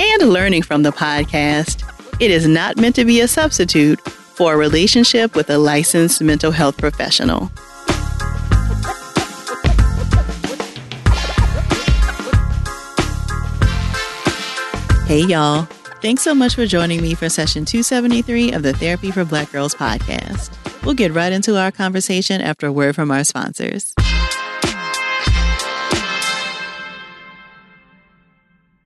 and learning from the podcast, it is not meant to be a substitute for a relationship with a licensed mental health professional. Hey, y'all. Thanks so much for joining me for session 273 of the Therapy for Black Girls podcast. We'll get right into our conversation after a word from our sponsors.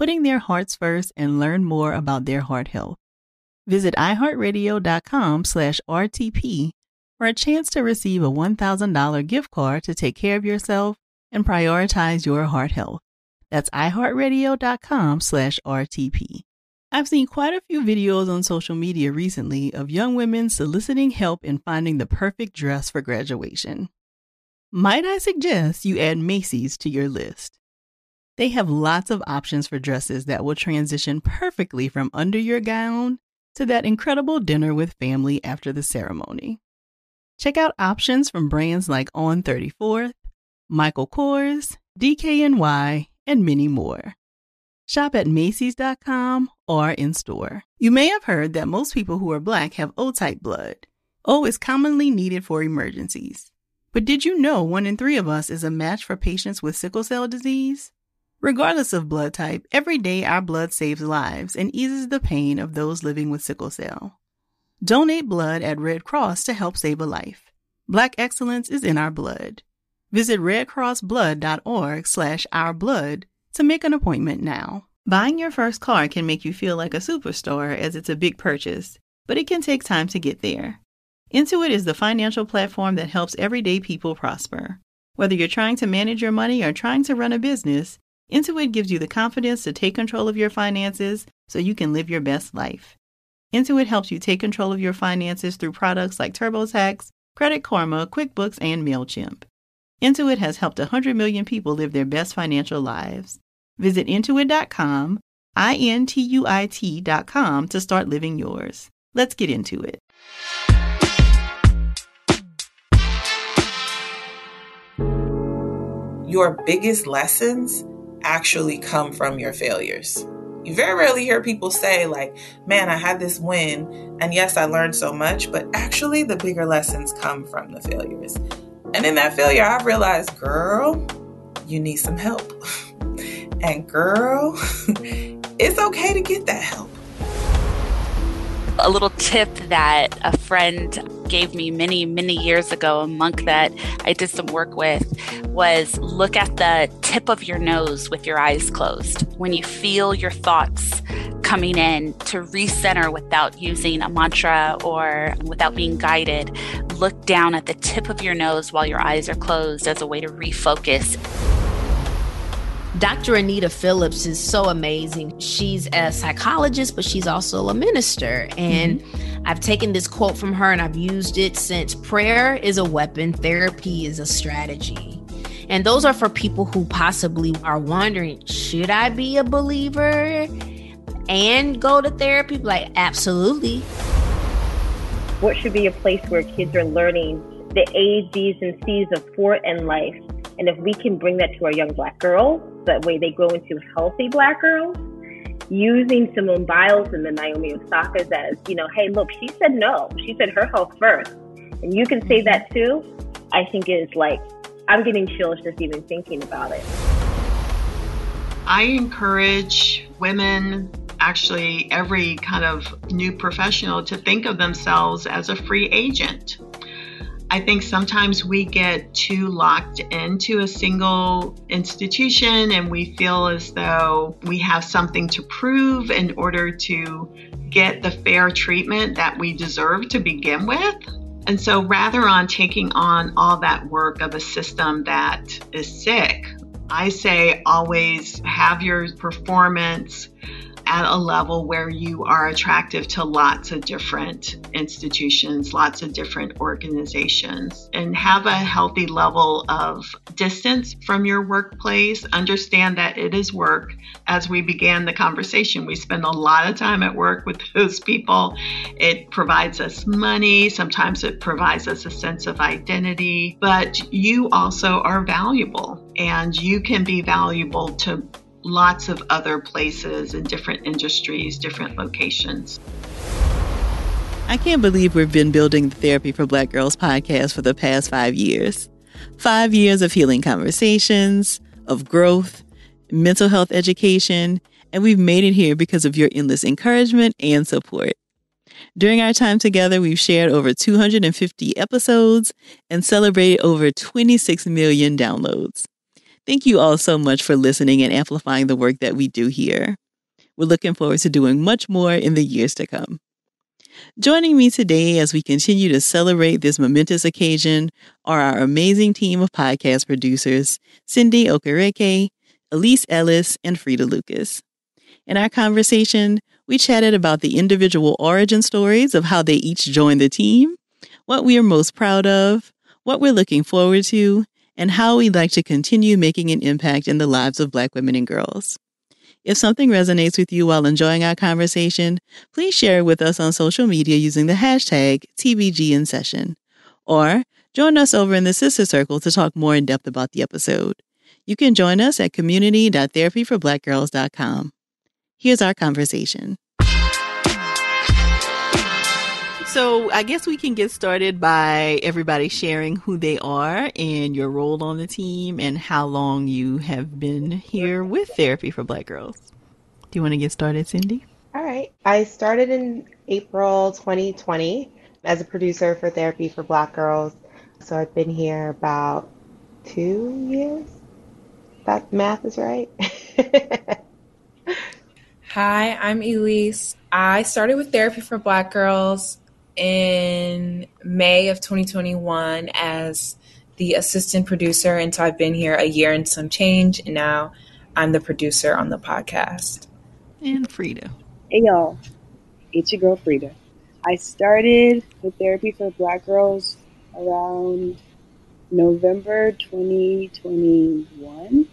putting their hearts first and learn more about their heart health. Visit iHeartRadio.com slash RTP for a chance to receive a $1,000 gift card to take care of yourself and prioritize your heart health. That's iHeartRadio.com slash RTP. I've seen quite a few videos on social media recently of young women soliciting help in finding the perfect dress for graduation. Might I suggest you add Macy's to your list? They have lots of options for dresses that will transition perfectly from under your gown to that incredible dinner with family after the ceremony. Check out options from brands like On 34th, Michael Kors, DKNY, and many more. Shop at Macy's.com or in store. You may have heard that most people who are black have O type blood. O is commonly needed for emergencies. But did you know one in three of us is a match for patients with sickle cell disease? Regardless of blood type, every day our blood saves lives and eases the pain of those living with sickle cell. Donate blood at Red Cross to help save a life. Black excellence is in our blood. Visit redcrossblood.org slash ourblood to make an appointment now. Buying your first car can make you feel like a superstar as it's a big purchase, but it can take time to get there. Intuit is the financial platform that helps everyday people prosper. Whether you're trying to manage your money or trying to run a business, Intuit gives you the confidence to take control of your finances so you can live your best life. Intuit helps you take control of your finances through products like TurboTax, Credit Karma, QuickBooks, and MailChimp. Intuit has helped 100 million people live their best financial lives. Visit intuit.com, I N T U I T.com to start living yours. Let's get into it. Your biggest lessons actually come from your failures. You very rarely hear people say, like, man, I had this win, and yes, I learned so much, but actually, the bigger lessons come from the failures. And in that failure, I realized, girl, you need some help. and girl, it's okay to get that help. A little tip that a friend gave me many, many years ago, a monk that I did some work with, was look at the tip of your nose with your eyes closed. When you feel your thoughts coming in to recenter without using a mantra or without being guided. Look down at the tip of your nose while your eyes are closed as a way to refocus. Dr. Anita Phillips is so amazing. She's a psychologist, but she's also a minister. And mm-hmm. I've taken this quote from her and I've used it since prayer is a weapon, therapy is a strategy. And those are for people who possibly are wondering should I be a believer and go to therapy? Like, absolutely. What should be a place where kids are learning the A's, B's, and C's of sport and life? And if we can bring that to our young black girls, that way they grow into healthy black girls, using Simone Biles and the Naomi Osaka's as, you know, hey, look, she said no. She said her health first. And you can say mm-hmm. that too. I think is like I'm getting chills just even thinking about it. I encourage women, actually, every kind of new professional, to think of themselves as a free agent. I think sometimes we get too locked into a single institution and we feel as though we have something to prove in order to get the fair treatment that we deserve to begin with. And so rather on taking on all that work of a system that is sick, I say always have your performance at a level where you are attractive to lots of different institutions, lots of different organizations, and have a healthy level of distance from your workplace. Understand that it is work. As we began the conversation, we spend a lot of time at work with those people. It provides us money, sometimes it provides us a sense of identity, but you also are valuable and you can be valuable to lots of other places and different industries, different locations. I can't believe we've been building the Therapy for Black Girls podcast for the past five years. Five years of healing conversations, of growth, mental health education, and we've made it here because of your endless encouragement and support. During our time together, we've shared over 250 episodes and celebrated over 26 million downloads. Thank you all so much for listening and amplifying the work that we do here. We're looking forward to doing much more in the years to come. Joining me today as we continue to celebrate this momentous occasion are our amazing team of podcast producers, Cindy Okereke, Elise Ellis, and Frida Lucas. In our conversation, we chatted about the individual origin stories of how they each joined the team, what we are most proud of, what we're looking forward to, and how we'd like to continue making an impact in the lives of Black women and girls. If something resonates with you while enjoying our conversation, please share it with us on social media using the hashtag TBGInSession. Or join us over in the Sister Circle to talk more in depth about the episode. You can join us at community.therapyforblackgirls.com. Here's our conversation. So I guess we can get started by everybody sharing who they are and your role on the team and how long you have been here with Therapy for Black Girls. Do you want to get started, Cindy? All right. I started in April 2020 as a producer for Therapy for Black Girls. So I've been here about two years. That math is right. Hi, I'm Elise. I started with Therapy for Black Girls in May of 2021 as the assistant producer. And so I've been here a year and some change. And now I'm the producer on the podcast. And Frida. Hey, y'all. It's your girl, Frida. I started with therapy for black girls around November 2021.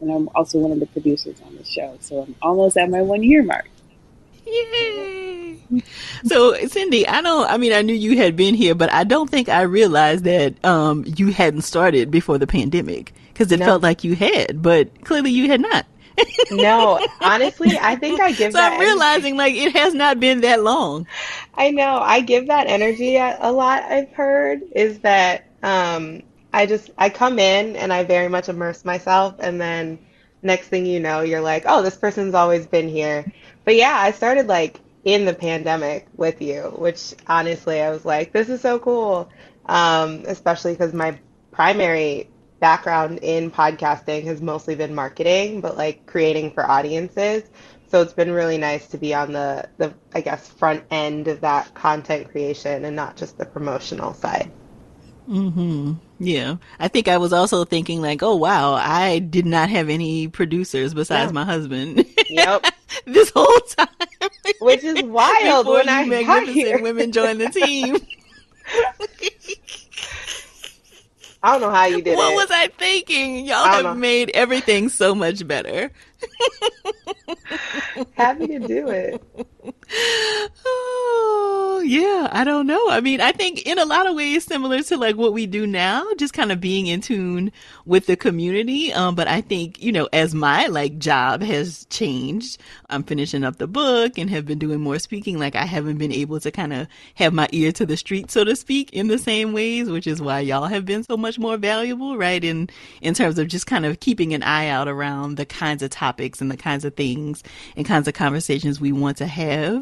And I'm also one of the producers on the show. So I'm almost at my one year mark. Yay! So, Cindy, I don't, I mean, I knew you had been here, but I don't think I realized that um, you hadn't started before the pandemic because it no. felt like you had, but clearly you had not. no, honestly, I think I give so. I'm realizing energy. like it has not been that long. I know. I give that energy a, a lot. I've heard is that um, I just I come in and I very much immerse myself, and then next thing you know, you're like, oh, this person's always been here. But yeah, I started like in the pandemic with you, which honestly, I was like, this is so cool. Um, especially because my primary background in podcasting has mostly been marketing, but like creating for audiences. So it's been really nice to be on the, the I guess, front end of that content creation and not just the promotional side. Mm-hmm. Yeah. I think I was also thinking like, oh wow, I did not have any producers besides Yeah. my husband. Yep. this whole time. Which is wild Before when you I magnificent women joined the team. I don't know how you did it. what it. was I thinking? Y'all I have know. made everything so much better. Happy to do it. Oh, yeah, I don't know. I mean, I think in a lot of ways similar to like what we do now, just kind of being in tune with the community. Um, but I think, you know, as my like job has changed, I'm finishing up the book and have been doing more speaking. Like I haven't been able to kind of have my ear to the street, so to speak, in the same ways, which is why y'all have been so much more valuable, right? In, in terms of just kind of keeping an eye out around the kinds of topics and the kinds of things and kinds of conversations we want to have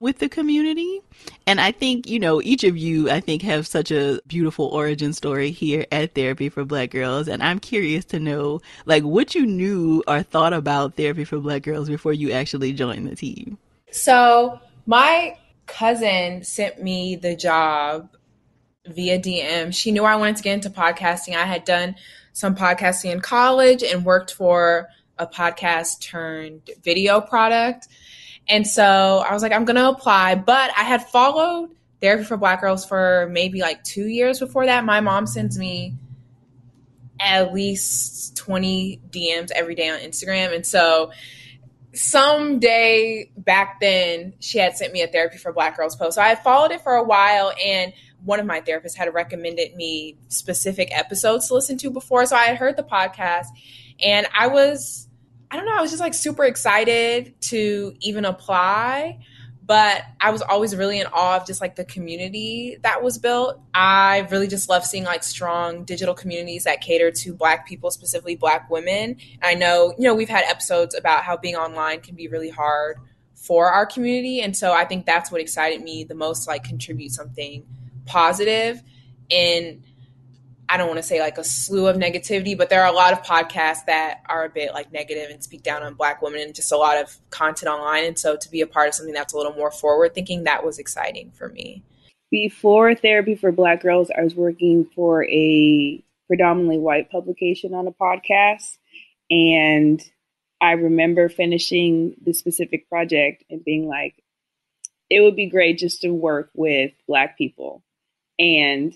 with the community. And I think, you know, each of you, I think, have such a beautiful origin story here at Therapy for Black Girls. And I'm curious to know, like, what you knew or thought about Therapy for Black Girls before you actually joined the team. So my cousin sent me the job via DM. She knew I wanted to get into podcasting. I had done some podcasting in college and worked for a podcast turned video product. And so I was like, I'm going to apply. But I had followed Therapy for Black Girls for maybe like two years before that. My mom sends me at least 20 DMs every day on Instagram. And so someday back then she had sent me a therapy for black girls post so i had followed it for a while and one of my therapists had recommended me specific episodes to listen to before so i had heard the podcast and i was i don't know i was just like super excited to even apply but I was always really in awe of just like the community that was built. I really just love seeing like strong digital communities that cater to Black people, specifically Black women. And I know, you know, we've had episodes about how being online can be really hard for our community. And so I think that's what excited me the most, like contribute something positive in I don't want to say like a slew of negativity, but there are a lot of podcasts that are a bit like negative and speak down on black women and just a lot of content online. And so to be a part of something that's a little more forward thinking, that was exciting for me. Before Therapy for Black Girls, I was working for a predominantly white publication on a podcast. And I remember finishing the specific project and being like, it would be great just to work with Black people. And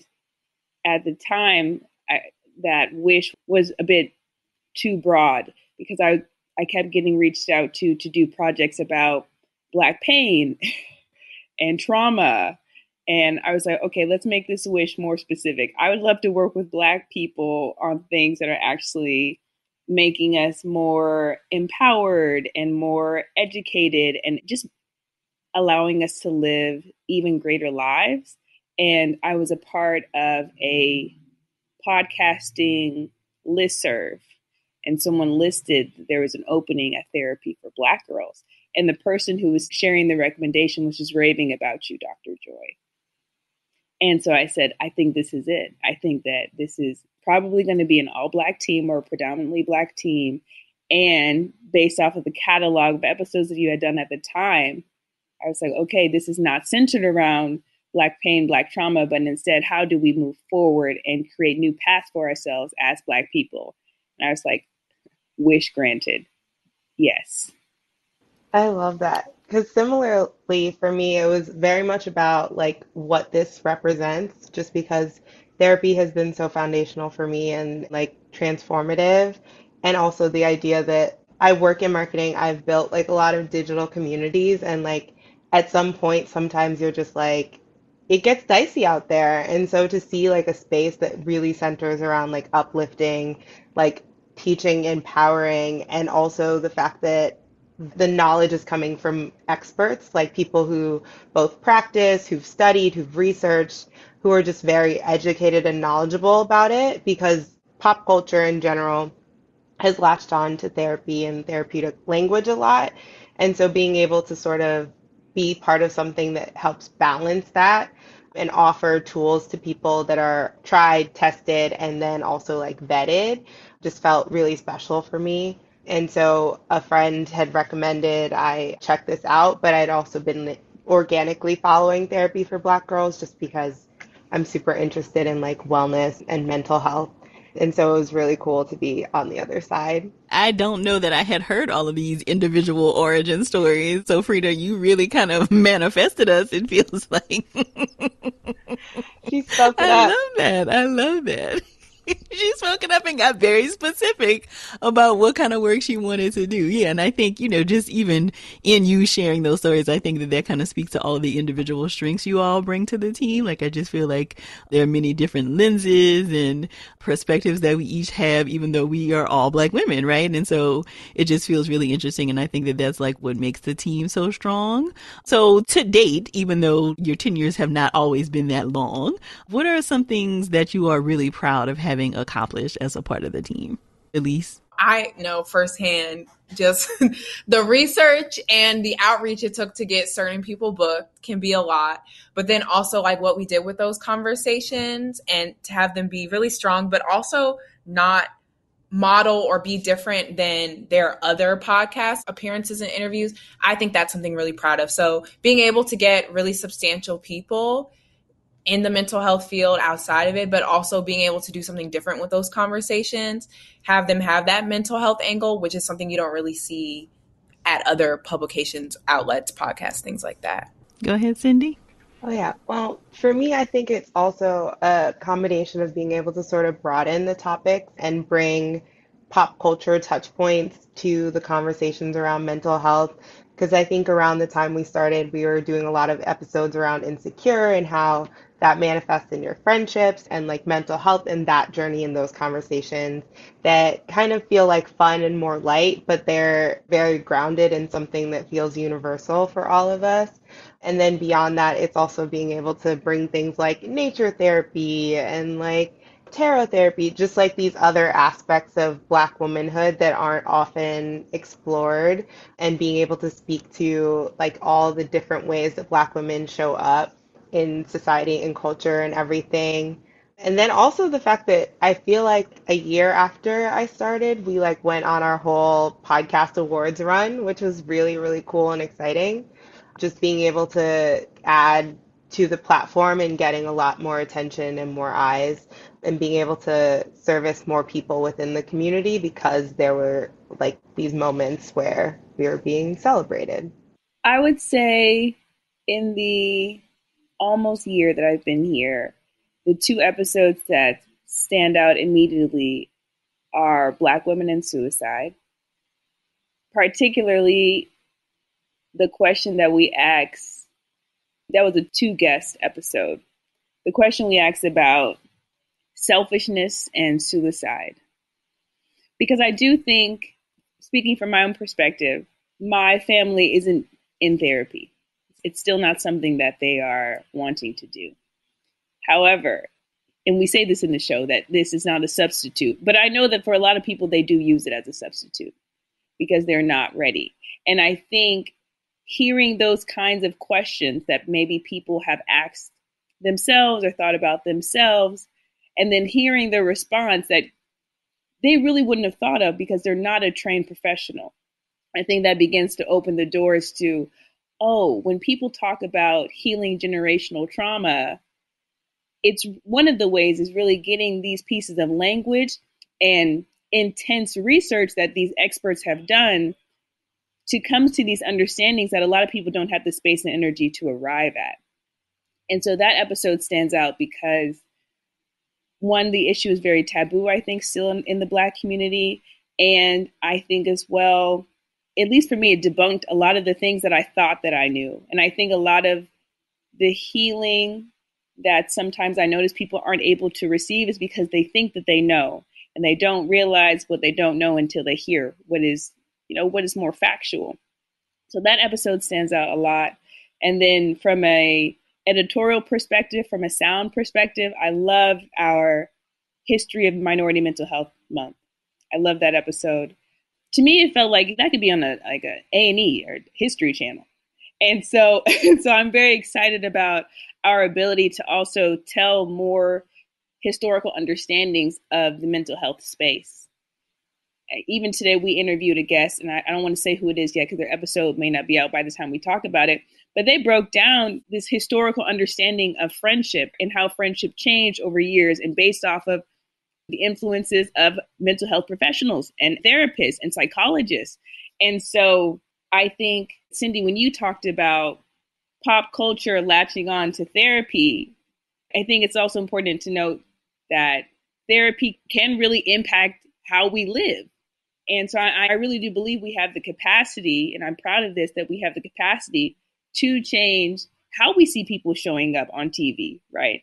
at the time, I, that wish was a bit too broad because I I kept getting reached out to to do projects about black pain and trauma and I was like, okay, let's make this wish more specific. I would love to work with black people on things that are actually making us more empowered and more educated and just allowing us to live even greater lives and I was a part of a podcasting listserv, and someone listed there was an opening at therapy for Black girls, and the person who was sharing the recommendation was just raving about you, Dr. Joy. And so I said, I think this is it. I think that this is probably going to be an all black team or predominantly black team. And based off of the catalog of episodes that you had done at the time, I was like, okay, this is not centered around Black pain, Black trauma, but instead, how do we move forward and create new paths for ourselves as Black people? And I was like, wish granted. Yes. I love that. Because similarly for me, it was very much about like what this represents, just because therapy has been so foundational for me and like transformative. And also the idea that I work in marketing, I've built like a lot of digital communities, and like at some point, sometimes you're just like, it gets dicey out there. And so to see like a space that really centers around like uplifting, like teaching, empowering, and also the fact that the knowledge is coming from experts, like people who both practice, who've studied, who've researched, who are just very educated and knowledgeable about it because pop culture in general has latched on to therapy and therapeutic language a lot. And so being able to sort of be part of something that helps balance that and offer tools to people that are tried, tested, and then also like vetted just felt really special for me. And so a friend had recommended I check this out, but I'd also been organically following therapy for black girls just because I'm super interested in like wellness and mental health. And so it was really cool to be on the other side. I don't know that I had heard all of these individual origin stories. So Frida, you really kind of manifested us, it feels like. She spoke it I up. love that. I love that. she spoke it up and got very specific about what kind of work she wanted to do. Yeah, and I think, you know, just even in you sharing those stories, I think that that kind of speaks to all the individual strengths you all bring to the team. Like, I just feel like there are many different lenses and perspectives that we each have, even though we are all black women, right? And so it just feels really interesting. And I think that that's like what makes the team so strong. So to date, even though your tenures have not always been that long, what are some things that you are really proud of having accomplished as a part of the team? Elise? I know firsthand just the research and the outreach it took to get certain people booked can be a lot. But then also like what we did with those conversations and to have them be really strong, but also not model or be different than their other podcast appearances and interviews. I think that's something really proud of. So being able to get really substantial people in the mental health field outside of it, but also being able to do something different with those conversations, have them have that mental health angle, which is something you don't really see at other publications, outlets, podcasts, things like that. Go ahead, Cindy. Oh, yeah. Well, for me, I think it's also a combination of being able to sort of broaden the topics and bring pop culture touch points to the conversations around mental health. Because I think around the time we started, we were doing a lot of episodes around insecure and how that manifests in your friendships and like mental health and that journey in those conversations that kind of feel like fun and more light, but they're very grounded in something that feels universal for all of us. And then beyond that, it's also being able to bring things like nature therapy and like tarot therapy, just like these other aspects of Black womanhood that aren't often explored, and being able to speak to like all the different ways that Black women show up in society and culture and everything. And then also the fact that I feel like a year after I started, we like went on our whole podcast awards run, which was really, really cool and exciting. Just being able to add to the platform and getting a lot more attention and more eyes and being able to service more people within the community because there were like these moments where we were being celebrated. I would say in the almost year that I've been here, the two episodes that stand out immediately are Black Women and Suicide, particularly the question that we asked. That was a two guest episode. The question we asked about selfishness and suicide. Because I do think, speaking from my own perspective, my family isn't in therapy it's still not something that they are wanting to do. However, and we say this in the show that this is not a substitute, but I know that for a lot of people, they do use it as a substitute because they're not ready. And I think hearing those kinds of questions that maybe people have asked themselves or thought about themselves, and then hearing the response that they really wouldn't have thought of because they're not a trained professional. I think that begins to open the doors to oh, when people talk about healing generational trauma, it's one of the ways is really getting these pieces of language and intense research that these experts have done to come to these understandings that a lot of people don't have the space and energy to arrive at. And so that episode stands out because one, the issue is very taboo, I think, still in, in the Black community. And I think as well, at least for me, it debunked a lot of the things that I thought that I knew. And I think a lot of the healing that sometimes I notice people aren't able to receive is because they think that they know and they don't realize what they don't know until they hear what is, you know, what is more factual. So that episode stands out a lot. And then from a editorial perspective, from a sound perspective, I love our history of minority mental health month. I love that episode to me it felt like that could be on a like a A&E or History Channel. And so so I'm very excited about our ability to also tell more historical understandings of the mental health space. Uh, even today we interviewed a guest, and I, I don't want to say who it is yet because their episode may not be out by the time we talk about it. But they broke down this historical understanding of friendship and how friendship changed over years, and based off of the influences of mental health professionals and therapists and psychologists. And so I think, Cindy, when you talked about pop culture latching on to therapy, I think it's also important to note that therapy can really impact how we live. And so I, I, really do believe we have the capacity, and I'm proud of this, that we have the capacity to change how we see people showing up on TV, right?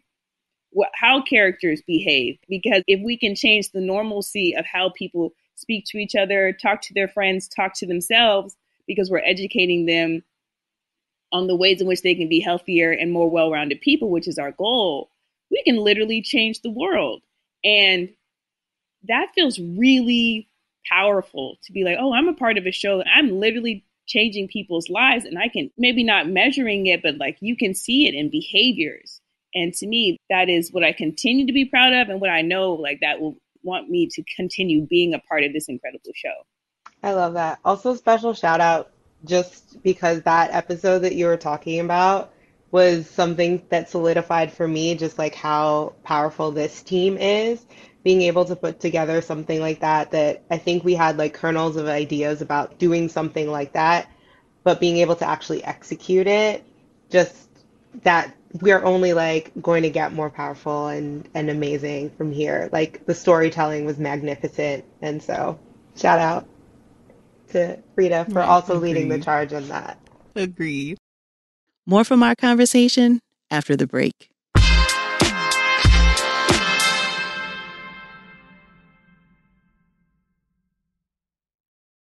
What, how characters behave. Because if we can change the normalcy of how people speak to each other, talk to their friends, talk to themselves, because we're educating them on the ways in which they can be healthier and more well rounded people, which is our goal, we can literally change the world. And that feels really powerful to be like, oh, I'm a part of a show I'm literally changing people's lives. And I can maybe not measuring it, but like you can see it in behaviors. And to me, that is what I continue to be proud of and what I know like that will want me to continue being a part of this incredible show. I love that. Also, special shout out just because that episode that you were talking about was something that solidified for me just like how powerful this team is being able to put together something like that that i think we had like kernels of ideas about doing something like that but being able to actually execute it just that we're only like going to get more powerful and and amazing from here like the storytelling was magnificent and so shout out to Frida for also Agreed. leading the charge on that. Agreed. More from our conversation after the break.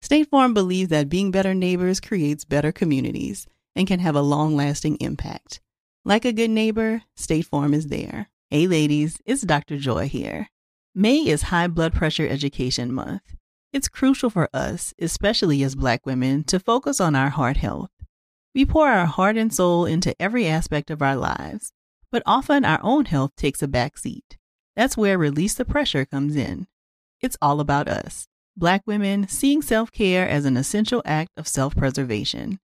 State Farm believes that being better neighbors creates better communities and can have a long lasting impact. Like a good neighbor, State Farm is there. Hey ladies, it's Dr. Joy here. May is High Blood Pressure Education Month. It's crucial for us, especially as Black women, to focus on our heart health. We pour our heart and soul into every aspect of our lives, but often our own health takes a back seat. That's where Release the Pressure comes in. It's all about us, Black women, seeing self care as an essential act of self preservation.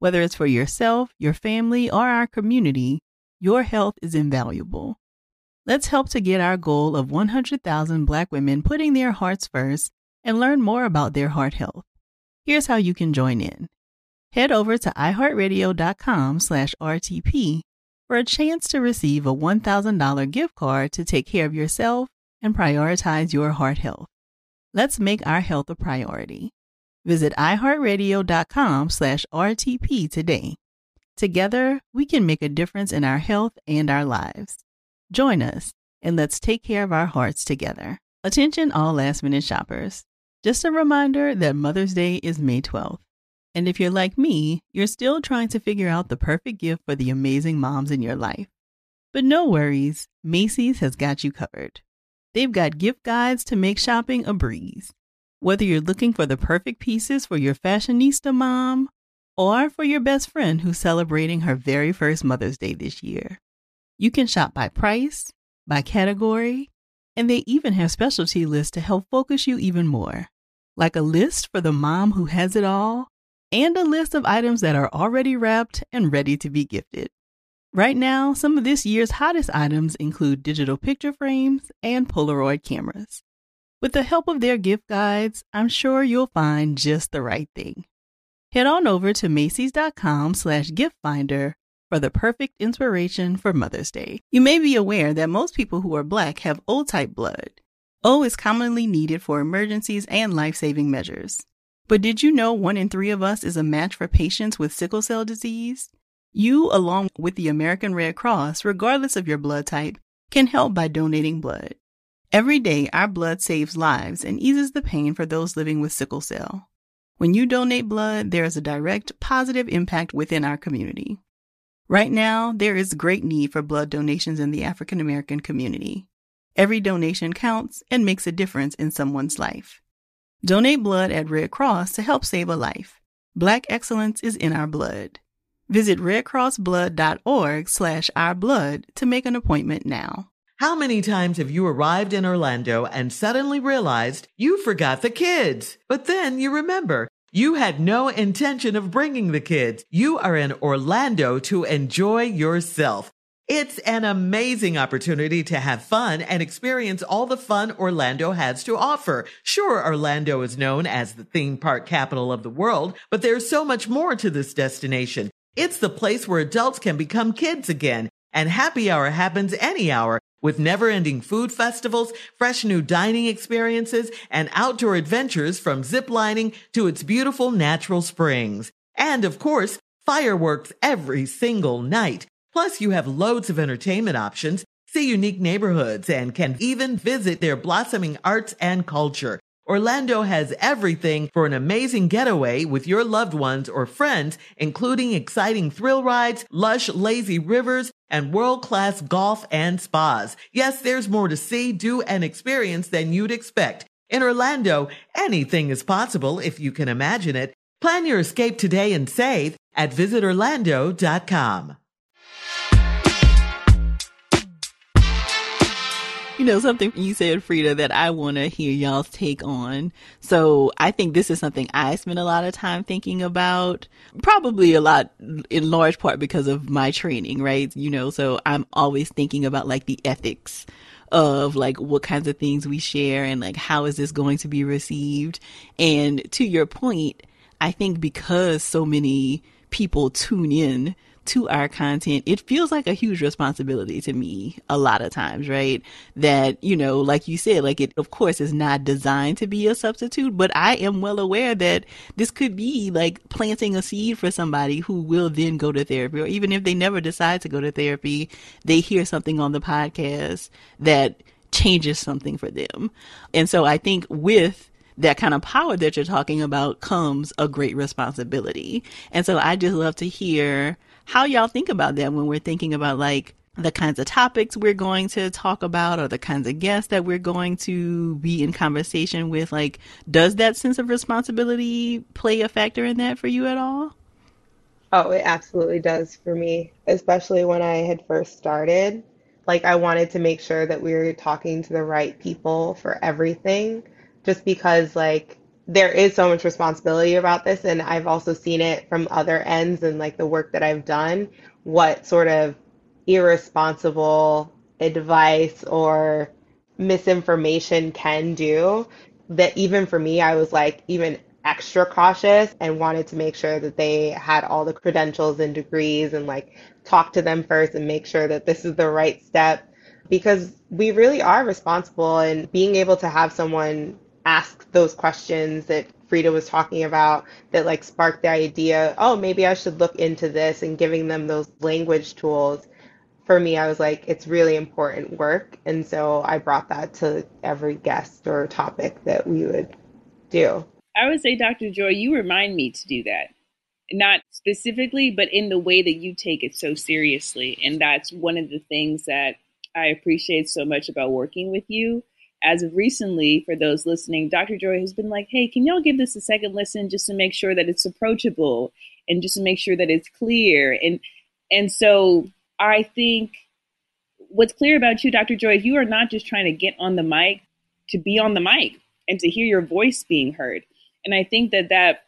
Whether it's for yourself, your family, or our community, your health is invaluable. Let's help to get our goal of 100,000 Black women putting their hearts first and learn more about their heart health. Here's how you can join in. Head over to iheartradio.com slash RTP for a chance to receive a $1,000 gift card to take care of yourself and prioritize your heart health. Let's make our health a priority. Visit iheartradio.com slash RTP today. Together, we can make a difference in our health and our lives. Join us and let's take care of our hearts together. Attention all last minute shoppers. Just a reminder that Mother's Day is May 12th. And if you're like me, you're still trying to figure out the perfect gift for the amazing moms in your life. But no worries, Macy's has got you covered. They've got gift guides to make shopping a breeze. Whether you're looking for the perfect pieces for your fashionista mom or for your best friend who's celebrating her very first Mother's Day this year, you can shop by price, by category, and they even have specialty lists to help focus you even more, like a list for the mom who has it all, and a list of items that are already wrapped and ready to be gifted. Right now, some of this year's hottest items include digital picture frames and Polaroid cameras. With the help of their gift guides, I'm sure you'll find just the right thing. Head on over to Macy's.com slash gift finder for the perfect inspiration for Mother's Day. You may be aware that most people who are black have O type blood. O is commonly needed for emergencies and life saving measures. But did you know one in three of us is a match for patients with sickle cell disease? You, along with the American Red Cross, regardless of your blood type, can help by donating blood. Every day, our blood saves lives and eases the pain for those living with sickle cell. When you donate blood, there is a direct positive impact within our community. Right now, there is great need for blood donations in the African American community. Every donation counts and makes a difference in someone's life. Donate blood at Red Cross to help save a life. Black excellence is in our blood. Visit redcrossblood.org slash ourblood to make an appointment now. How many times have you arrived in Orlando and suddenly realized you forgot the kids? But then you remember you had no intention of bringing the kids. You are in Orlando to enjoy yourself. It's an amazing opportunity to have fun and experience all the fun Orlando has to offer. Sure, Orlando is known as the theme park capital of the world, but there's so much more to this destination. It's the place where adults can become kids again. And happy hour happens any hour with never ending food festivals, fresh new dining experiences, and outdoor adventures from ziplining to its beautiful natural springs. And of course, fireworks every single night. Plus, you have loads of entertainment options, see unique neighborhoods, and can even visit their blossoming arts and culture. Orlando has everything for an amazing getaway with your loved ones or friends, including exciting thrill rides, lush, lazy rivers, and world-class golf and spas. Yes, there's more to see, do, and experience than you'd expect. In Orlando, anything is possible if you can imagine it. Plan your escape today and save at visitorlando.com. You know, something you said, Frida, that I want to hear y'all's take on. So I think this is something I spend a lot of time thinking about, probably a lot in large part because of my training, right? You know, so I'm always thinking about like the ethics of like what kinds of things we share and like how is this going to be received. And to your point, I think because so many people tune in to our content, it feels like a huge responsibility to me a lot of times, right? That, you know, like you said, like it, of course, is not designed to be a substitute, but I am well aware that this could be like planting a seed for somebody who will then go to therapy, or even if they never decide to go to therapy, they hear something on the podcast that changes something for them. And so I think with that kind of power that you're talking about comes a great responsibility. And so I just love to hear how y'all think about that when we're thinking about like the kinds of topics we're going to talk about or the kinds of guests that we're going to be in conversation with? Like does that sense of responsibility play a factor in that for you at all? Oh it absolutely does for me especially when i had first started. Like i wanted to make sure that we were talking to the right people for everything just because like there is so much responsibility about this and i've also seen it from other ends and like the work that i've done what sort of irresponsible advice or misinformation can do that even for me i was like even extra cautious and wanted to make sure that they had all the credentials and degrees and like talk to them first and make sure that this is the right step. Because we really are responsible and being able to have someone ask those questions that Frida was talking about that like sparked the idea, oh, maybe I should look into this and giving them those language tools. For me, I was like, it's really important work. And so I brought that to every guest or topic that we would do. I would say, Dr. Joy, you remind me to do that. Not specifically, but in the way that you take it so seriously. And that's one of the things that I appreciate so much about working with you as of recently, for those listening, Dr. Joy has been like, hey, can y'all give this a second listen just to make sure that it's approachable and just to make sure that it's clear. And and so I think what's clear about you, Dr. Joy, is you are not just trying to get on the mic to be on the mic and to hear your voice being heard. And I think that that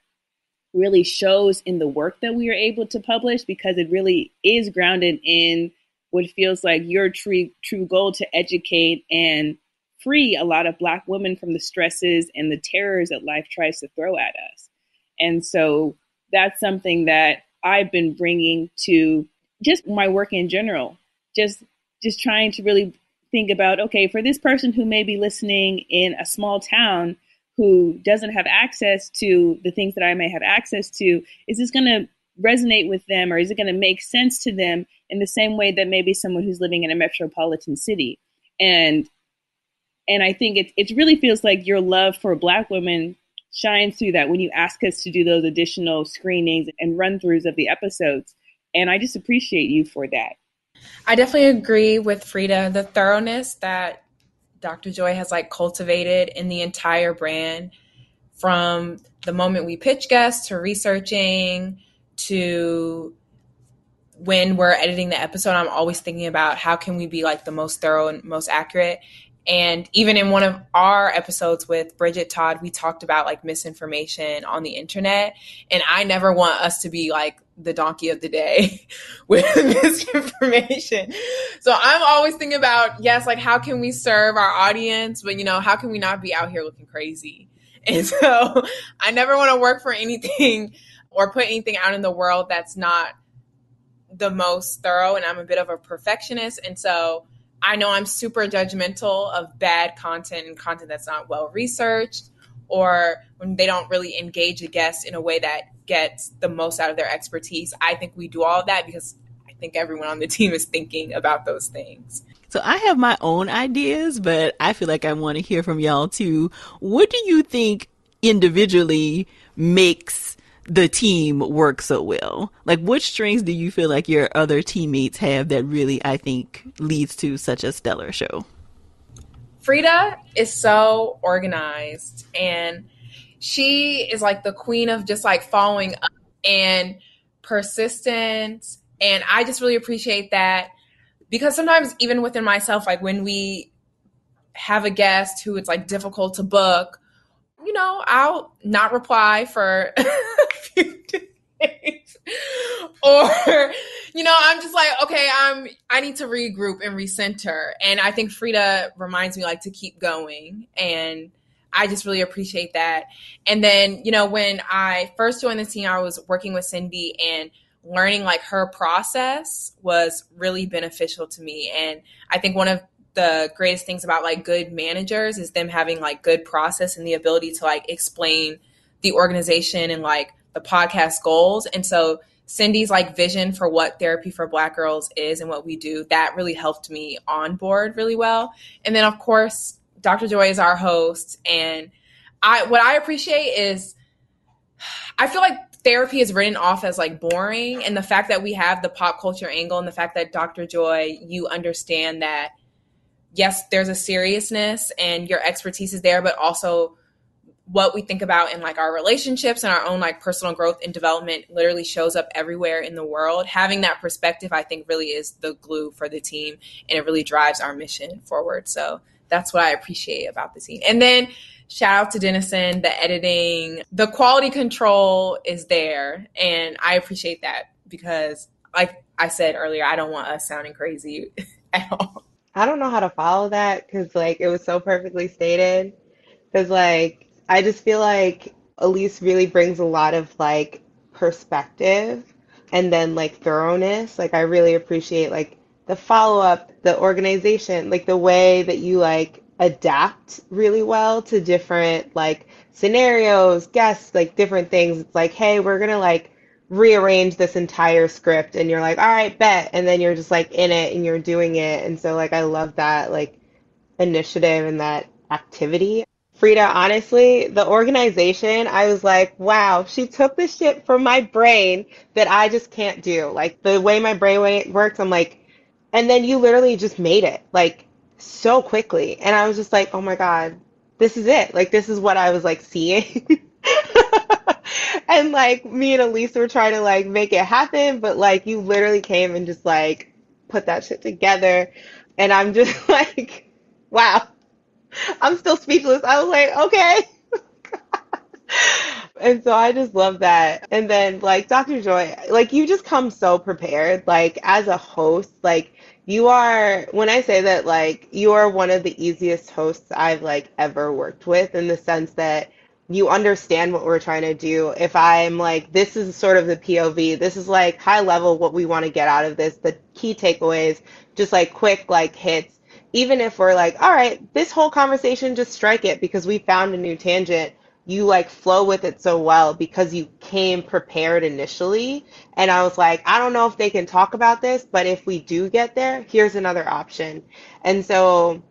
really shows in the work that we are able to publish because it really is grounded in what feels like your true true goal to educate and free a lot of Black women from the stresses and the terrors that life tries to throw at us. And so that's something that I've been bringing to just my work in general. Just just trying to really think about okay, for this person who may be listening in a small town who doesn't have access to the things that I may have access to, is this going to resonate with them or is it going to make sense to them in the same way that maybe someone who's living in a metropolitan city? And and I think it it really feels like your love for black women shines through that when you ask us to do those additional screenings and run throughs of the episodes. And I just appreciate you for that. I definitely agree with Frida. The thoroughness that Dr. Joy has like cultivated in the entire brand from the moment we pitch guests to researching to when we're editing the episode, I'm always thinking about how can we be like the most thorough and most accurate. And even in one of our episodes with Bridget Todd, we talked about like misinformation on the internet. And I never want us to be like the donkey of the day with misinformation. So I'm always thinking about, yes, like how can we serve our audience, but you know, how can we not be out here looking crazy? And so I never want to work for anything or put anything out in the world that's not the most thorough. And I'm a bit of a perfectionist. And so I know I'm super judgmental of bad content and content that's not well researched or when they don't really engage a guest in a way that gets the most out of their expertise. I think we do all of that because I think everyone on the team is thinking about those things. So I have my own ideas, but I feel like I want to hear from y'all too. What do you think individually makes the team work so well? Like, which strengths do you feel like your other teammates have that really, I think, leads to such a stellar show? Frida is so organized and she is like the queen of just like following up and persistence. And I just really appreciate that because sometimes, even within myself, like when we have a guest who it's like difficult to book, you know, I'll not reply for a few days. or, you know, I'm just like, okay, I'm I need to regroup and recenter. And I think Frida reminds me like to keep going. And I just really appreciate that. And then, you know, when I first joined the team, I was working with Cindy and learning like her process was really beneficial to me. And I think one of the greatest things about like good managers is them having like good process and the ability to like explain the organization and like the podcast goals. And so Cindy's like vision for what therapy for black girls is and what we do, that really helped me on board really well. And then of course, Dr. Joy is our host, and I what I appreciate is I feel like therapy is written off as like boring, and the fact that we have the pop culture angle, and the fact that Dr. Joy, you understand that yes, there's a seriousness and your expertise is there, but also what we think about in like our relationships and our own like personal growth and development literally shows up everywhere in the world. Having that perspective, I think, really is the glue for the team and it really drives our mission forward. So that's what I appreciate about the scene. And then shout out to Dennison, the editing, the quality control is there. And I appreciate that because, like I said earlier, I don't want us sounding crazy at all. I don't know how to follow that because, like, it was so perfectly stated. Because, like, I just feel like Elise really brings a lot of, like, perspective and then, like, thoroughness. Like, I really appreciate, like, the follow up, the organization, like the way that you like adapt really well to different like scenarios, guests, like different things. It's like, hey, we're gonna like rearrange this entire script and you're like, all right, bet. And then you're just like in it and you're doing it. And so like I love that like initiative and that activity. Frida, honestly, the organization, I was like, wow, she took the shit from my brain that I just can't do. Like the way my brain works, I'm like, and then you literally just made it like so quickly. And I was just like, oh my God, this is it. Like, this is what I was like seeing. and like me and Elise were trying to like make it happen, but like you literally came and just like put that shit together. And I'm just like, wow. I'm still speechless. I was like, okay. and so I just love that. And then like Dr. Joy, like you just come so prepared. Like as a host, like you are when I say that like you are one of the easiest hosts I've like ever worked with in the sense that you understand what we're trying to do. If I'm like, this is sort of the POV, this is like high level what we want to get out of this, the key takeaways, just like quick like hits. Even if we're like, all right, this whole conversation, just strike it because we found a new tangent. You like flow with it so well because you came prepared initially. And I was like, I don't know if they can talk about this, but if we do get there, here's another option. And so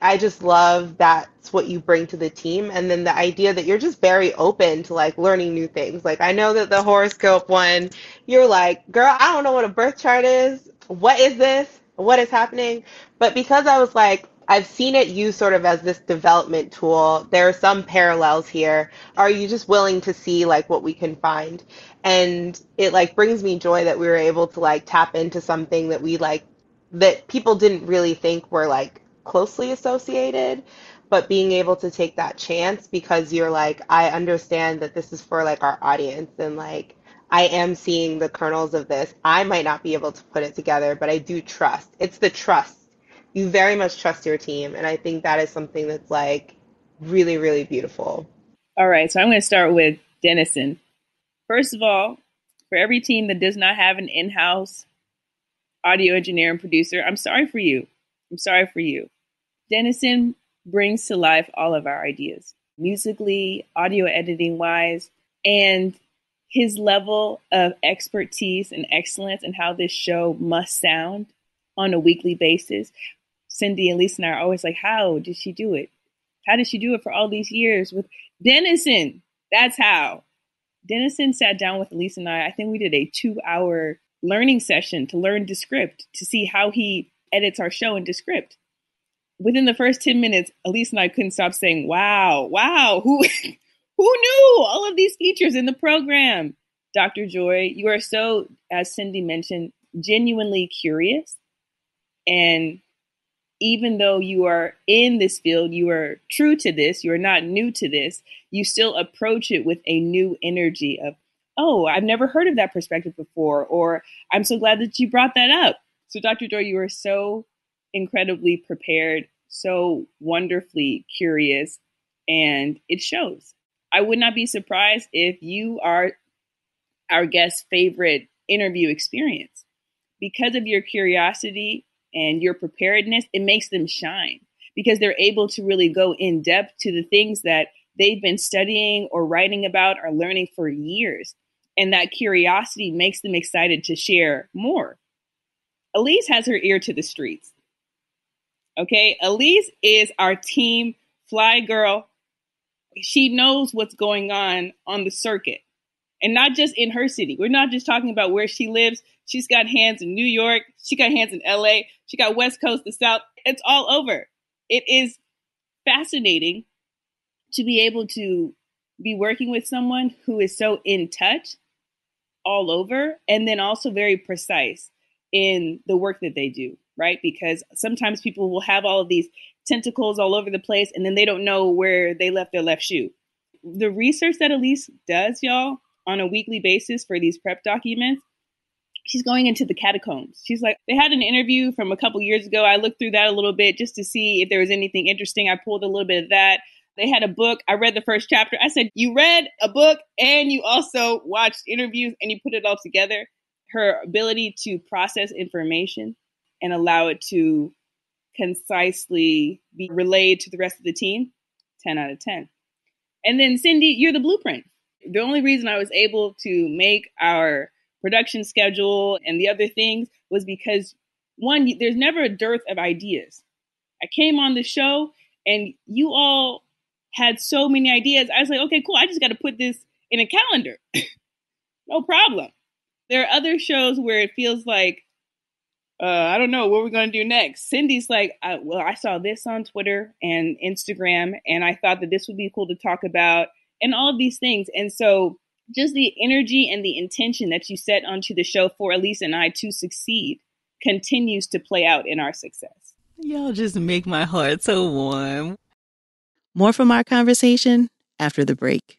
I just love that's what you bring to the team. And then the idea that you're just very open to like learning new things. Like I know that the horoscope one, you're like, girl, I don't know what a birth chart is. What is this? What is happening? But because I was like, I've seen it used sort of as this development tool. There are some parallels here. Are you just willing to see like what we can find? And it like brings me joy that we were able to like tap into something that we like that people didn't really think were like closely associated but being able to take that chance because you're like i understand that this is for like our audience and like i am seeing the kernels of this. I might not be able to put it together but i do trust. It's the trust. You very much trust your team and i think that is something that's like really really beautiful. All right so i'm going to start with Dennison first of all for every team that does not have an in-house audio engineer and producer i'm sorry for you I'm sorry for you. Dennison brings to life all of our ideas, musically, audio editing wise, and his level of expertise and excellence and how this show must sound on a weekly basis. Cindy and Lisa and I are always like, how did she do it? How did she do it for all these years with Dennison? That's how. Dennison sat down with Lisa and I. I think we did a two hour learning session to learn Descript to see how he edits our show in Descript. Within the first 10 minutes, Elise and I couldn't stop saying, wow, wow, who, who knew all of these features in the program? Dr. Joy, you are so, as Cindy mentioned, genuinely curious. And even though you are in this field, you are true to this, you are not new to this, you still approach it with a new energy of, oh, I've never heard of that perspective before, or I'm so glad that you brought that up. So, Dr. Joy, you are so incredibly prepared, so wonderfully curious, and it shows. I would not be surprised if you are our guest's favorite interview experience. Because of your curiosity and your preparedness, it makes them shine because they're able to really go in depth to the things that they've been studying or writing about or learning for years. And that curiosity makes them excited to share more. Elise has her ear to the streets. Okay, Elise is our team fly girl. She knows what's going on on the circuit and not just in her city. We're not just talking about where she lives. She's got hands in New York, she got hands in LA, she got West Coast, the South. It's all over. It is fascinating to be able to be working with someone who is so in touch all over and then also very precise in the work that they do, right? Because sometimes people will have all of these tentacles all over the place and then they don't know where they left their left shoe. The research that Elise does, y'all, on a weekly basis for these prep documents, she's going into the catacombs. She's like, they had an interview from a couple years ago. I looked through that a little bit just to see if there was anything interesting. I pulled a little bit of that. They had a book. I read the first chapter. I said, You read a book and you also watched interviews and you put it all together her ability to process information and allow it to concisely be relayed to the rest of the team 10 out of 10 and then cindy you're the blueprint. The only reason i was able to make our production schedule and the other things was because one there's never a dearth of ideas. I came on the show and you all had so many ideas. I was like okay cool. I just got to put this in a calendar. No problem there are other shows where it feels like uh, I don't know what we're going to do next. Cindy's like, I, well, I saw this on Twitter and Instagram, and I thought that this would be cool to talk about, and all of these things. And so, just the energy and the intention that you set onto the show for Elise and I to succeed continues to play out in our success. Y'all just make my heart so warm. More from our conversation after the break.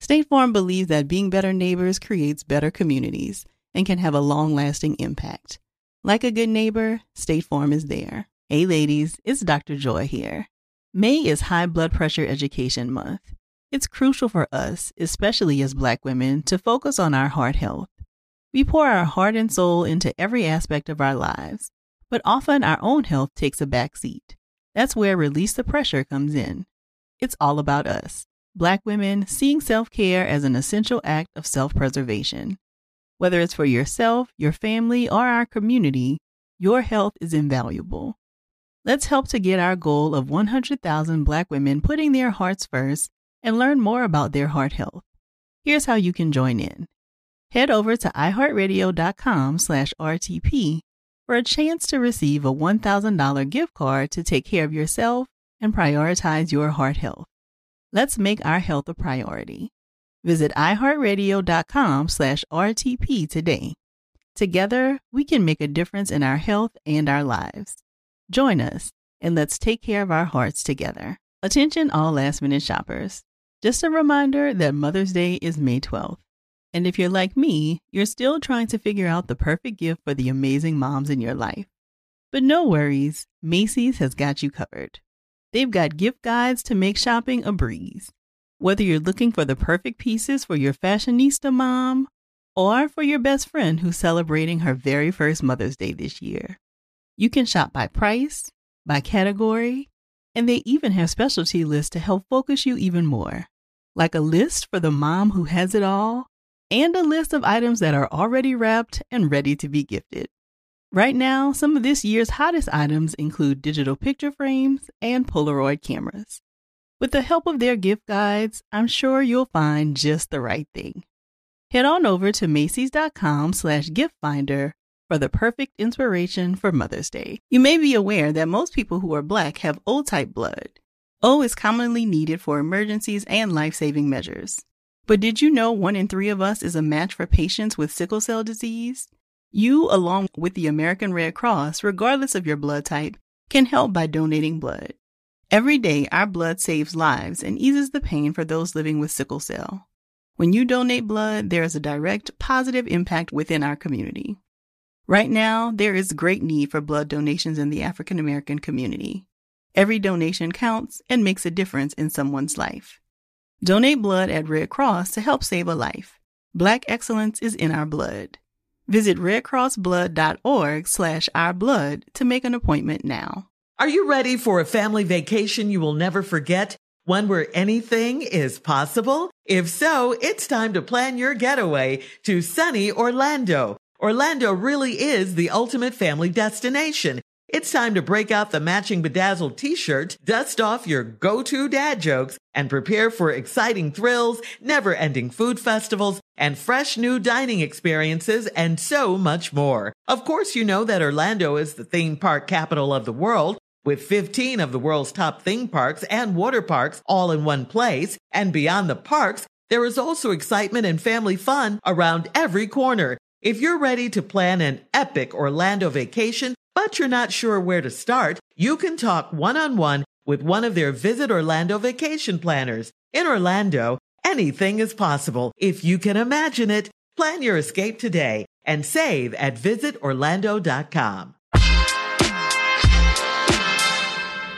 State Farm believes that being better neighbors creates better communities and can have a long lasting impact. Like a good neighbor, State Farm is there. Hey ladies, it's Dr. Joy here. May is High Blood Pressure Education Month. It's crucial for us, especially as Black women, to focus on our heart health. We pour our heart and soul into every aspect of our lives, but often our own health takes a back seat. That's where Release the Pressure comes in. It's all about us, Black women, seeing self care as an essential act of self preservation. Whether it's for yourself, your family, or our community, your health is invaluable. Let's help to get our goal of 100,000 Black women putting their hearts first and learn more about their heart health. Here's how you can join in. Head over to iheartradio.com slash RTP for a chance to receive a $1,000 gift card to take care of yourself and prioritize your heart health. Let's make our health a priority. Visit iheartradio.com slash RTP today. Together, we can make a difference in our health and our lives. Join us and let's take care of our hearts together. Attention all last minute shoppers. Just a reminder that Mother's Day is May 12th. And if you're like me, you're still trying to figure out the perfect gift for the amazing moms in your life. But no worries, Macy's has got you covered. They've got gift guides to make shopping a breeze. Whether you're looking for the perfect pieces for your fashionista mom or for your best friend who's celebrating her very first Mother's Day this year, you can shop by price, by category, and they even have specialty lists to help focus you even more. Like a list for the mom who has it all and a list of items that are already wrapped and ready to be gifted. Right now, some of this year's hottest items include digital picture frames and Polaroid cameras. With the help of their gift guides, I'm sure you'll find just the right thing. Head on over to Macy's.com slash gift finder for the perfect inspiration for Mother's Day. You may be aware that most people who are Black have O type blood. O is commonly needed for emergencies and life saving measures. But did you know one in three of us is a match for patients with sickle cell disease? You, along with the American Red Cross, regardless of your blood type, can help by donating blood. Every day, our blood saves lives and eases the pain for those living with sickle cell. When you donate blood, there is a direct positive impact within our community. Right now, there is great need for blood donations in the African American community. Every donation counts and makes a difference in someone's life. Donate blood at Red Cross to help save a life. Black excellence is in our blood. Visit redcrossblood.org slash ourblood to make an appointment now. Are you ready for a family vacation you will never forget? One where anything is possible? If so, it's time to plan your getaway to sunny Orlando. Orlando really is the ultimate family destination. It's time to break out the matching bedazzled t-shirt, dust off your go-to dad jokes, and prepare for exciting thrills, never-ending food festivals, and fresh new dining experiences, and so much more. Of course, you know that Orlando is the theme park capital of the world, with 15 of the world's top theme parks and water parks all in one place. And beyond the parks, there is also excitement and family fun around every corner. If you're ready to plan an epic Orlando vacation, but you're not sure where to start, you can talk one on one with one of their Visit Orlando vacation planners. In Orlando, anything is possible if you can imagine it. Plan your escape today and save at visitorlando.com.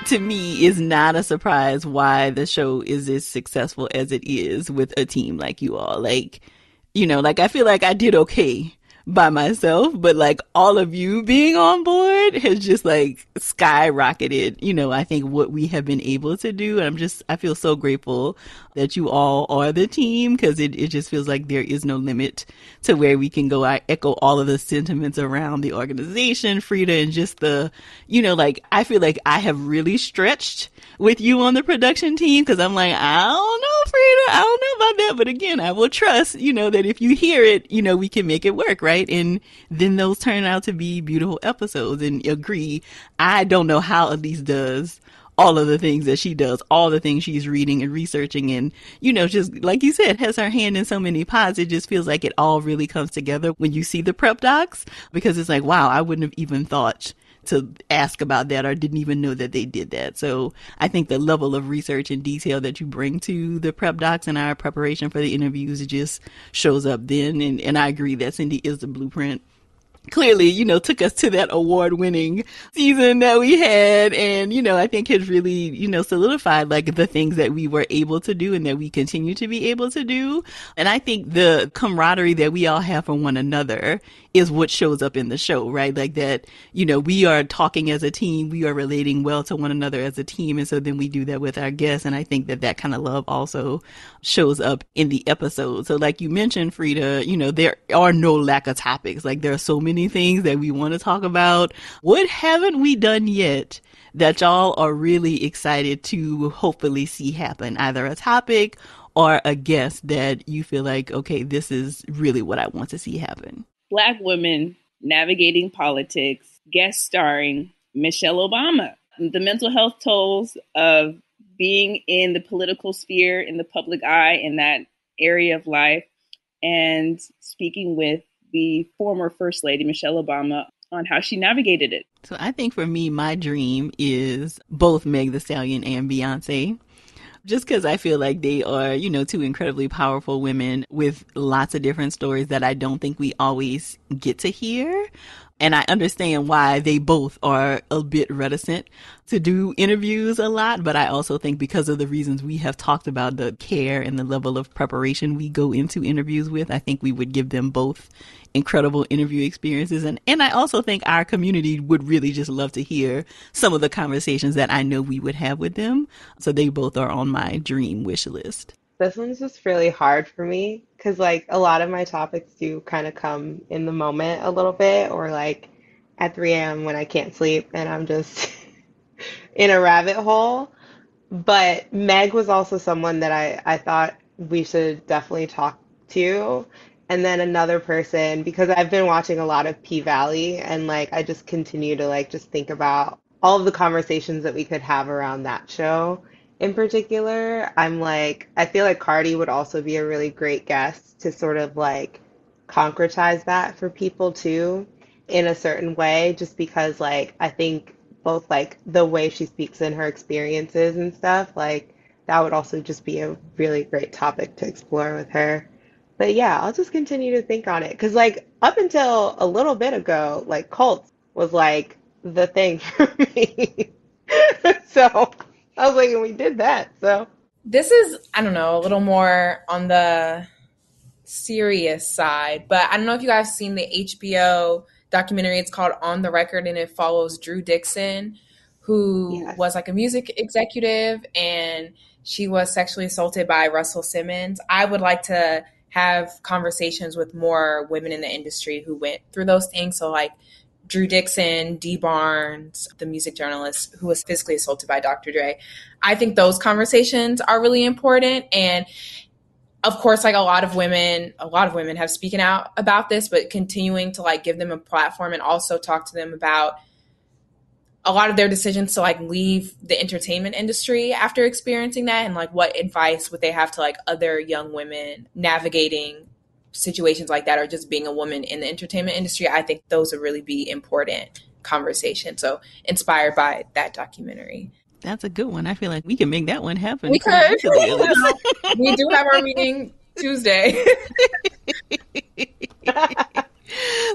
To me, it's not a surprise why the show is as successful as it is with a team like you all. Like, you know, like I feel like I did okay by myself, but like all of you being on board has just like skyrocketed, you know, I think what we have been able to do. And I'm just, I feel so grateful that you all are the team because it, it just feels like there is no limit to where we can go. I echo all of the sentiments around the organization, Frida, and just the, you know, like I feel like I have really stretched with you on the production team because I'm like, I don't know, Frida, I don't know about that. But again, I will trust, you know, that if you hear it, you know, we can make it work, right? And then those turn out to be beautiful episodes and agree. I don't know how Elise does all of the things that she does, all the things she's reading and researching and, you know, just like you said, has her hand in so many pots. It just feels like it all really comes together when you see the prep docs because it's like, wow, I wouldn't have even thought to ask about that or didn't even know that they did that. So I think the level of research and detail that you bring to the prep docs and our preparation for the interviews just shows up then. And, and I agree that Cindy is the blueprint clearly, you know, took us to that award winning season that we had. And, you know, I think has really, you know, solidified like the things that we were able to do and that we continue to be able to do. And I think the camaraderie that we all have for one another is what shows up in the show, right? Like that, you know, we are talking as a team, we are relating well to one another as a team. And so then we do that with our guests. And I think that that kind of love also shows up in the episode. So like you mentioned, Frida, you know, there are no lack of topics. Like there are so many things that we want to talk about. What haven't we done yet? That y'all are really excited to hopefully see happen, either a topic or a guest that you feel like, okay, this is really what I want to see happen. Black women navigating politics, guest starring Michelle Obama. The mental health tolls of being in the political sphere, in the public eye, in that area of life, and speaking with the former First Lady, Michelle Obama, on how she navigated it. So I think for me, my dream is both Meg the Stallion and Beyonce just because I feel like they are, you know, two incredibly powerful women with lots of different stories that I don't think we always get to hear. And I understand why they both are a bit reticent to do interviews a lot, but I also think because of the reasons we have talked about the care and the level of preparation we go into interviews with, I think we would give them both incredible interview experiences. And, and I also think our community would really just love to hear some of the conversations that I know we would have with them. So they both are on my dream wish list. This one's just really hard for me because, like, a lot of my topics do kind of come in the moment a little bit, or like at 3 a.m. when I can't sleep and I'm just in a rabbit hole. But Meg was also someone that I, I thought we should definitely talk to. And then another person, because I've been watching a lot of P Valley and like I just continue to like just think about all of the conversations that we could have around that show in particular, I'm like, I feel like Cardi would also be a really great guest to sort of like concretize that for people too in a certain way, just because like I think both like the way she speaks and her experiences and stuff, like that would also just be a really great topic to explore with her. But yeah, I'll just continue to think on it because like up until a little bit ago, like cults was like the thing for me. so I was like, and we did that. So this is, I don't know, a little more on the serious side, but I don't know if you guys seen the HBO documentary. It's called On the Record, and it follows Drew Dixon, who yes. was like a music executive, and she was sexually assaulted by Russell Simmons. I would like to have conversations with more women in the industry who went through those things. So like Drew Dixon, Dee Barnes, the music journalist who was physically assaulted by Dr. Dre. I think those conversations are really important. And of course, like a lot of women, a lot of women have spoken out about this, but continuing to like give them a platform and also talk to them about a lot of their decisions to like leave the entertainment industry after experiencing that and like what advice would they have to like other young women navigating situations like that or just being a woman in the entertainment industry, I think those would really be important conversations. So inspired by that documentary. That's a good one. I feel like we can make that one happen. We could. we do have our meeting Tuesday.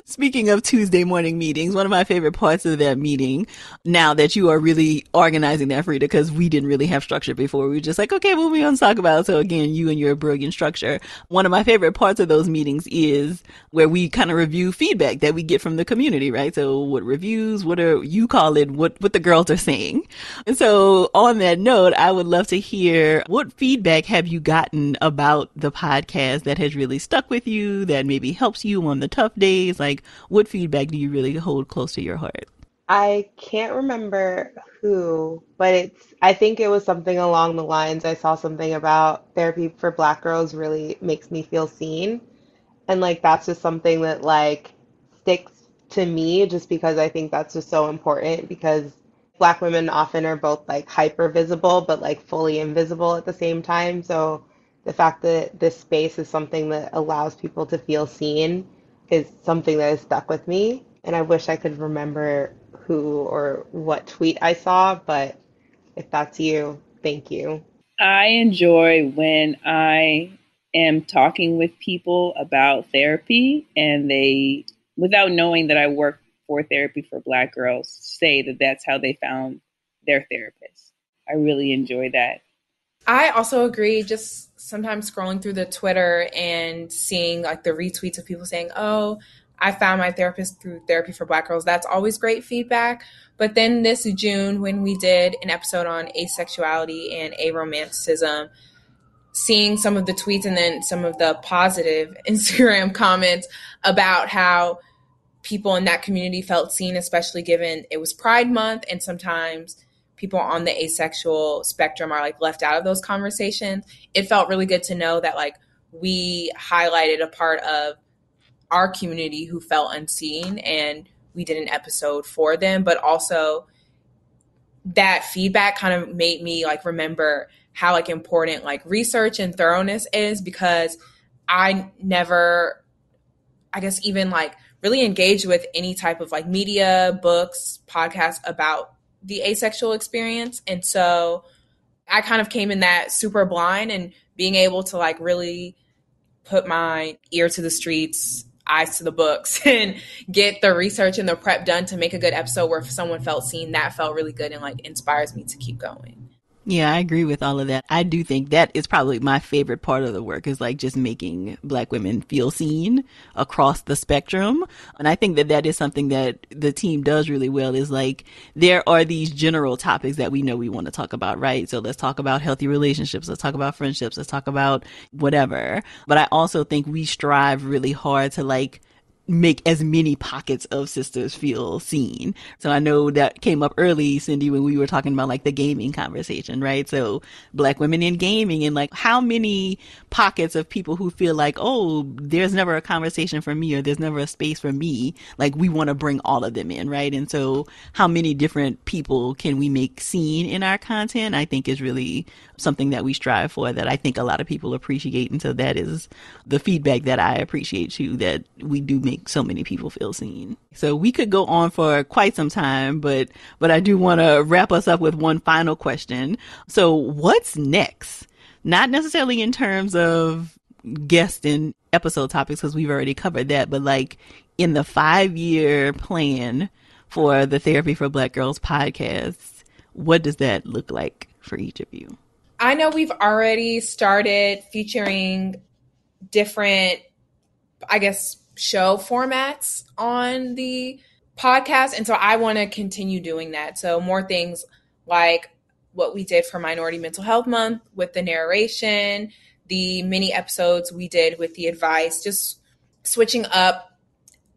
Speaking of Tuesday morning meetings, one of my favorite parts of that meeting, now that you are really organizing that, Frida, because we didn't really have structure before. We were just like, okay, what we going to talk about? So again, you and your brilliant structure. One of my favorite parts of those meetings is where we kind of review feedback that we get from the community, right? So what reviews, what are, you call it, what, what the girls are saying. And so on that note, I would love to hear what feedback have you gotten about the podcast that has really stuck with you, that maybe helps you on the tough days? Like, what feedback do you really hold close to your heart? I can't remember who, but it's, I think it was something along the lines. I saw something about therapy for black girls really makes me feel seen. And like, that's just something that like sticks to me just because I think that's just so important because black women often are both like hyper visible, but like fully invisible at the same time. So the fact that this space is something that allows people to feel seen is something that has stuck with me. And I wish I could remember who or what tweet I saw, but if that's you, thank you. I enjoy when I am talking with people about therapy and they, without knowing that I work for therapy for Black girls, say that that's how they found their therapist. I really enjoy that. I also agree. Just sometimes scrolling through the Twitter and seeing like the retweets of people saying, "Oh, I found my therapist through Therapy for Black Girls." That's always great feedback. But then this June, when we did an episode on asexuality and aromanticism, seeing some of the tweets and then some of the positive Instagram comments about how people in that community felt seen, especially given it was Pride Month and sometimes people on the asexual spectrum are like left out of those conversations. It felt really good to know that like we highlighted a part of our community who felt unseen and we did an episode for them, but also that feedback kind of made me like remember how like important like research and thoroughness is because I never I guess even like really engaged with any type of like media, books, podcasts about the asexual experience. And so I kind of came in that super blind and being able to like really put my ear to the streets, eyes to the books, and get the research and the prep done to make a good episode where someone felt seen, that felt really good and like inspires me to keep going. Yeah, I agree with all of that. I do think that is probably my favorite part of the work is like just making black women feel seen across the spectrum. And I think that that is something that the team does really well is like there are these general topics that we know we want to talk about, right? So let's talk about healthy relationships. Let's talk about friendships. Let's talk about whatever. But I also think we strive really hard to like make as many pockets of sisters feel seen. So I know that came up early, Cindy, when we were talking about like the gaming conversation, right? So black women in gaming and like how many pockets of people who feel like, oh, there's never a conversation for me or there's never a space for me. Like we want to bring all of them in, right? And so how many different people can we make seen in our content? I think is really something that we strive for that I think a lot of people appreciate. And so that is the feedback that I appreciate too, that we do make so many people feel seen. So we could go on for quite some time, but, but I do want to wrap us up with one final question. So what's next? Not necessarily in terms of guest and episode topics because we've already covered that, but like in the five year plan for the Therapy for Black Girls podcast, what does that look like for each of you? I know we've already started featuring different, I guess, show formats on the podcast. And so I want to continue doing that. So more things like what we did for Minority Mental Health Month with the narration, the mini episodes we did with the advice, just switching up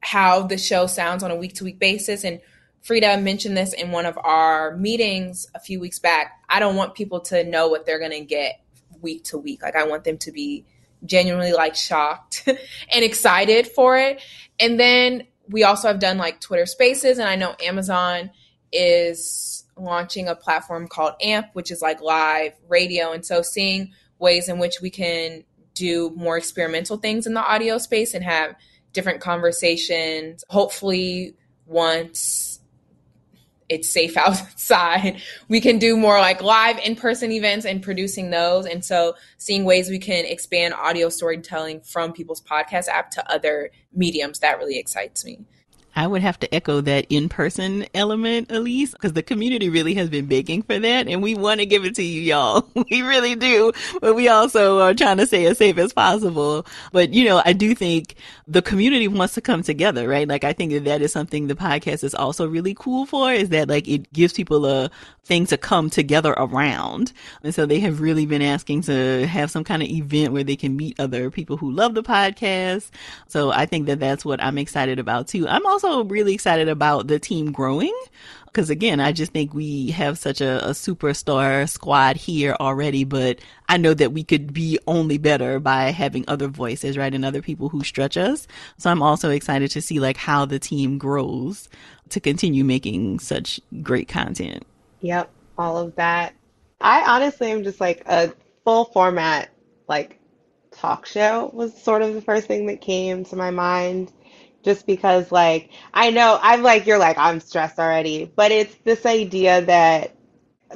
how the show sounds on a week to week basis and Frida mentioned this in one of our meetings a few weeks back. I don't want people to know what they're going to get week to week. Like I want them to be genuinely like shocked and excited for it. And then we also have done like Twitter Spaces and I know Amazon is launching a platform called AMP which is like live radio and so seeing ways in which we can do more experimental things in the audio space and have different conversations hopefully once it's safe outside. We can do more like live in person events and producing those. And so seeing ways we can expand audio storytelling from people's podcast app to other mediums, that really excites me. I would have to echo that in person element, Elise, because the community really has been begging for that. And we want to give it to you, y'all. We really do. But we also are trying to stay as safe as possible. But, you know, I do think the community wants to come together, right? Like, I think that that is something the podcast is also really cool for is that, like, it gives people a thing to come together around. And so they have really been asking to have some kind of event where they can meet other people who love the podcast. So I think that that's what I'm excited about too. I'm also also really excited about the team growing because again, I just think we have such a, a, superstar squad here already, but I know that we could be only better by having other voices, right? And other people who stretch us. So I'm also excited to see like how the team grows to continue making such great content. Yep. All of that. I honestly am just like a full format, like talk show was sort of the first thing that came to my mind just because like I know I'm like you're like I'm stressed already, but it's this idea that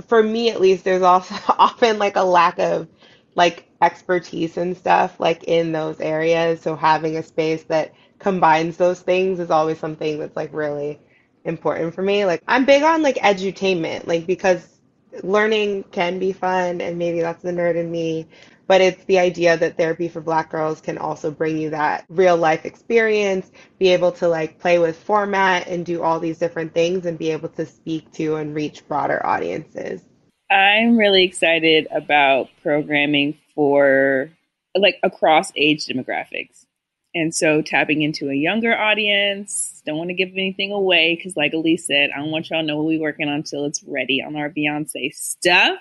for me at least there's also often like a lack of like expertise and stuff like in those areas. So having a space that combines those things is always something that's like really important for me. Like I'm big on like edutainment, like because learning can be fun and maybe that's the nerd in me but it's the idea that therapy for black girls can also bring you that real life experience be able to like play with format and do all these different things and be able to speak to and reach broader audiences. I'm really excited about programming for like across age demographics. And so tapping into a younger audience don't want to give anything away because like elise said i don't want y'all know what we're working on until it's ready on our beyonce stuff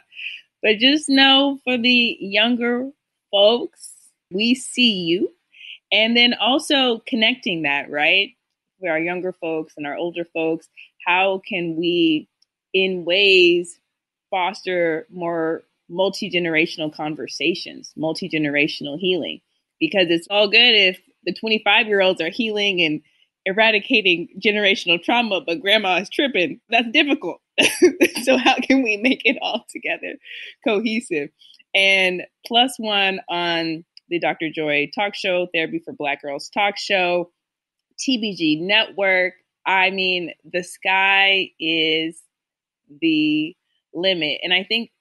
but just know for the younger folks, we see you. And then also connecting that, right? For our younger folks and our older folks, how can we, in ways, foster more multi generational conversations, multi generational healing? Because it's all good if the 25 year olds are healing and eradicating generational trauma, but grandma is tripping. That's difficult. so how can we make it all together cohesive? And plus one on the Dr. Joy talk show, Therapy for Black Girls talk show, TBG network. I mean, the sky is the limit. And I think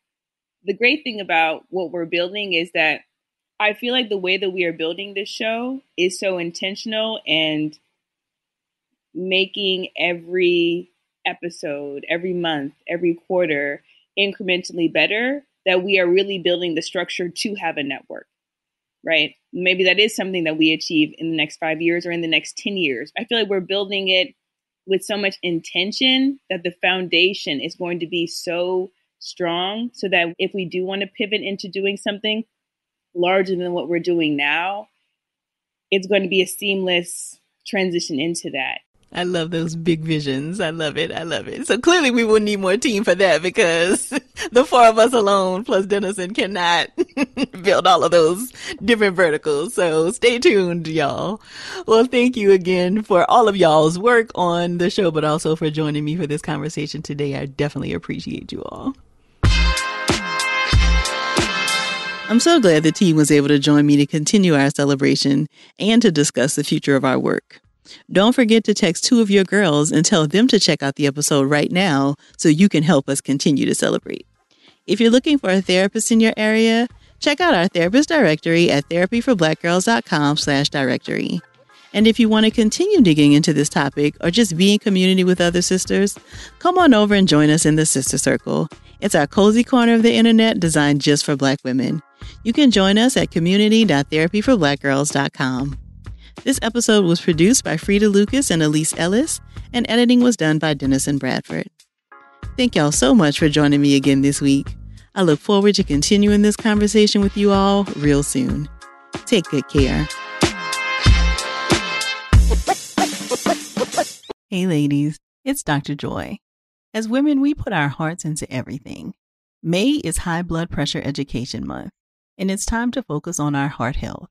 the great thing about what we're building is that I feel like the way that we are building this show is so intentional and making every episode, every month, every quarter incrementally better, that we are really building the structure to have a network, right? Maybe that is something that we achieve in the next five years or in the next 10 years. I feel like we're building it with so much intention that the foundation is going to be so strong so that if we do want to pivot into doing something larger than what we're doing now, it's going to be a seamless transition into that. I love those big visions. I love it. I love it. So clearly we will need more team for that because the four of us alone plus Dennison cannot build all of those different verticals. So stay tuned, y'all. Well, thank you again for all of y'all's work on the show, but also for joining me for this conversation today. I definitely appreciate you all. I'm so glad the team was able to join me to continue our celebration and to discuss the future of our work. Don't forget to text two of your girls and tell them to check out the episode right now so you can help us continue to celebrate. If you're looking for a therapist in your area, check out our therapist directory at therapyforblackgirls.com slash directory. And if you want to continue digging into this topic or just be in community with other sisters, come on over and join us in the Sister Circle. It's our cozy corner of the internet designed just for Black women. You can join us at community.therapyforblackgirls.com. This episode was produced by Frida Lucas and Elise Ellis, and editing was done by Dennison Bradford. Thank y'all so much for joining me again this week. I look forward to continuing this conversation with you all real soon. Take good care. Hey, ladies, it's Dr. Joy. As women, we put our hearts into everything. May is High Blood Pressure Education Month, and it's time to focus on our heart health.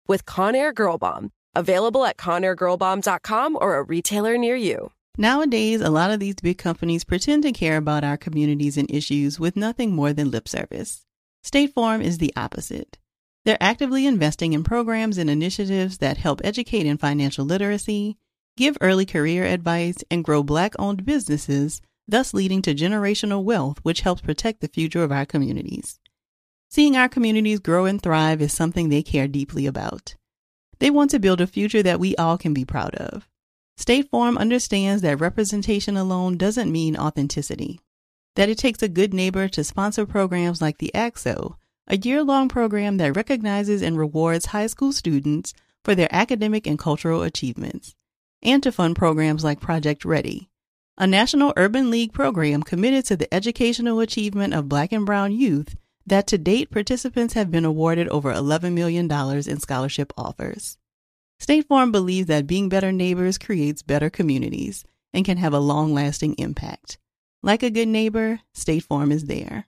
with Conair Girl Bomb. Available at ConairGirlBomb.com or a retailer near you. Nowadays, a lot of these big companies pretend to care about our communities and issues with nothing more than lip service. State Farm is the opposite. They're actively investing in programs and initiatives that help educate in financial literacy, give early career advice, and grow Black owned businesses, thus leading to generational wealth, which helps protect the future of our communities. Seeing our communities grow and thrive is something they care deeply about. They want to build a future that we all can be proud of. State Farm understands that representation alone doesn't mean authenticity, that it takes a good neighbor to sponsor programs like the ACT-SO, a year long program that recognizes and rewards high school students for their academic and cultural achievements, and to fund programs like Project Ready, a national urban league program committed to the educational achievement of Black and Brown youth that to date participants have been awarded over $11 million in scholarship offers. State Farm believes that being better neighbors creates better communities and can have a long lasting impact. Like a good neighbor, State Farm is there.